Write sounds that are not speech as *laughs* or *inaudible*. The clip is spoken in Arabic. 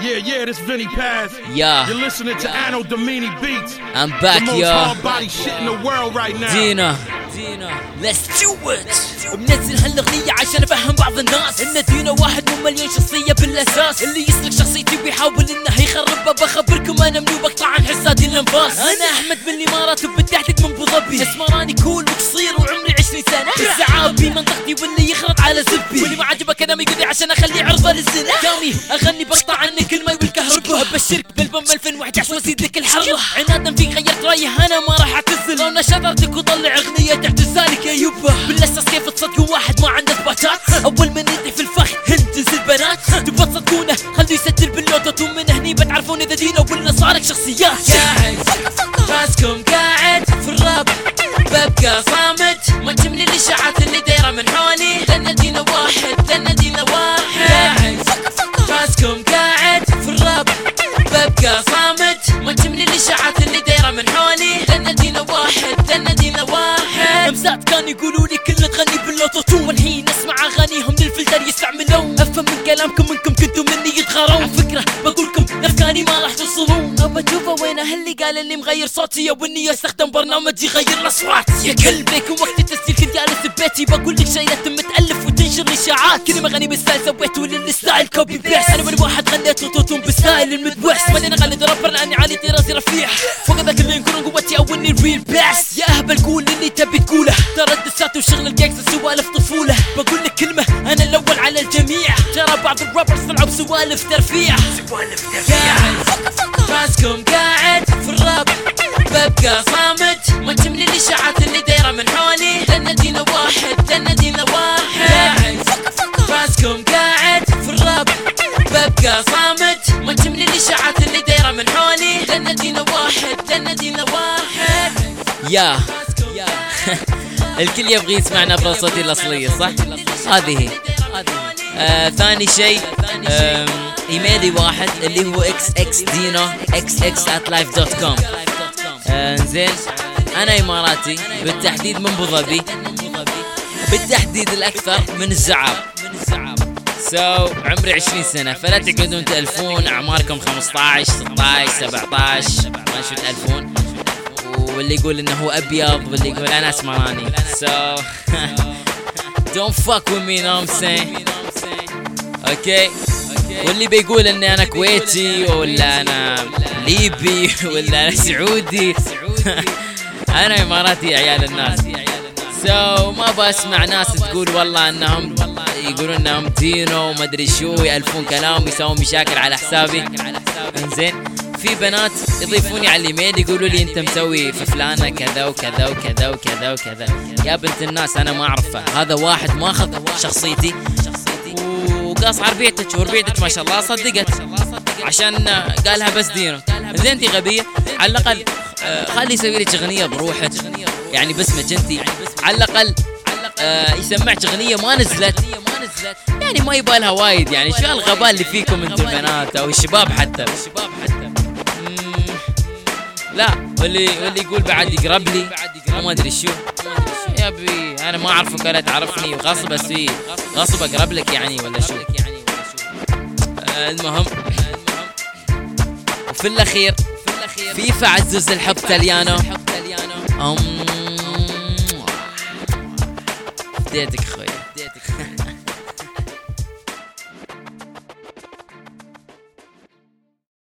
Yeah, yeah, this Vinny Paz. Yeah. You're listening to Anno Domini Beats. I'm back, the most hard body shit in the world right now. دينا Let's do it. بنزل هالاغنية عشان أفهم بعض الناس. إن دينا واحد مو مليون شخصية بالأساس. اللي يسلك شخصيتي ويحاول إنه يخربها بخبركم أنا منو؟ بقطع عن حسادي الأنفاس. أنا أحمد من الإمارات وبالتحديد من أبو ظبي. اسمراني كول وقصير عشان اخليه عرضة للزنا كامي أغني بقطع عنك المي والكهرباء ابشرك بألبوم 2011 وازيد لك الحرة عنادا فيك غيرت رايي أنا ما راح أعتزل. لو نشرتك وطلع أغنية تعتزالك يا يبا. بالأساس كيف تصدقوا واحد ما عنده إثباتات؟ أول من يطيح في الفخ هنجز البنات. تبغى تصدقونه. خليه يسجل باللوتو من هني بتعرفون إذا دينا ولا صارك شخصيات. قاعد راسكم قاعد في الراب. ببقى صامت. ما تملي الإشاعات اللي دايرة من حولي. لأن دينا واحد لأن دينا واحد. ببقى صامت. ما تملي الاشاعات اللي دايرة من حولي. لأن دينا واحد لأن دينا واحد. امزات كانوا يقولوا لي كلمة تغني باللوتو. تو والحين اسمع أغانيهم للفلتر يستعملون أفهم من كلامكم إنكم كنتوا مني يتغارون. على فكرة بقولكم أفكاري ما راح توصلون ابى اشوفه وين اللي قال إني مغير صوتي. يا واني أستخدم برنامج يغير الأصوات. يا كلب ليكم وقت التسجيل كنت جالس ببيتي. بقول لك شيء وتنشر اشاعات كل ما اغني بال style سويته لل style copy paste أنا من واحد غنيت autotune بال style ال Midwest بعدين اغني رابر لأني عالي طرازي رفيع. فوق ذاك اللي يكون قوتي أو اني ال real beast يا أهبل قول اللي تبي تقوله. ترى ال diss ات وشغل الجيكس سوالف طفولة. بقول لك كلمة أنا الأول على الجميع. ترى بعض ال rappers طلعوا بسوالف ترفيع. سوالف ترفيع. يا *laughs* الكل يبغى يسمع نبرة صوتي الأصلية صح؟ هذه آه ثاني شيء آم، إيميلي واحد اللي هو x x x x at live dot com زين. أنا إماراتي بالتحديد من أبو ظبي. بالتحديد الأكثر من الزعاب. so عمري 20 سنة فلا تقعدون تألفون أعماركم 15 16 17 ما شو تألفون. واللي يقول إنه هو أبيض واللي يقول أنا اسمراني so *laughs* don't fuck with me what I'm saying. okay واللي بيقول إني أنا كويتي ولا أنا ليبي ولا أنا سعودي. *laughs* أنا إماراتي يا عيال الناس. so ما بسمع ناس تقول والله إنهم يقولون إنهم دينو وما أدري شو يالفون كلام يسوون مشاكل على حسابي. إنزين. في بنات يضيفوني على الإيميل يقولوا لي أنت مسوي في فلانة كذا وكذا وكذا وكذا وكذا. يا بنت الناس أنا ما اعرفه هذا واحد ماخذ شخصيتي. وقاص على ربيعتك وربيعتك ما شاء الله صدقت. عشان قالها بس دينو زين أنت غبية على الأقل آه، خلي يسوي لك أغنية بروحك. يعني باسمك انت على الأقل آه، يسمعك أغنية ما نزلت. يعني ما يبالها لها وايد. يعني شو الغباء اللي فيكم أنتم البنات أو الشباب حتى. لا واللي واللي يقول بعد يقرب لي. وما أدري شو. يا أبي أنا ما اعرفك ولا تعرفني. غصب أسوي. غصب أقرب لك يعني ولا شو؟ المهم. وفي الأخير فيفا عزوز الحب تليانو. أم... فديتك خوي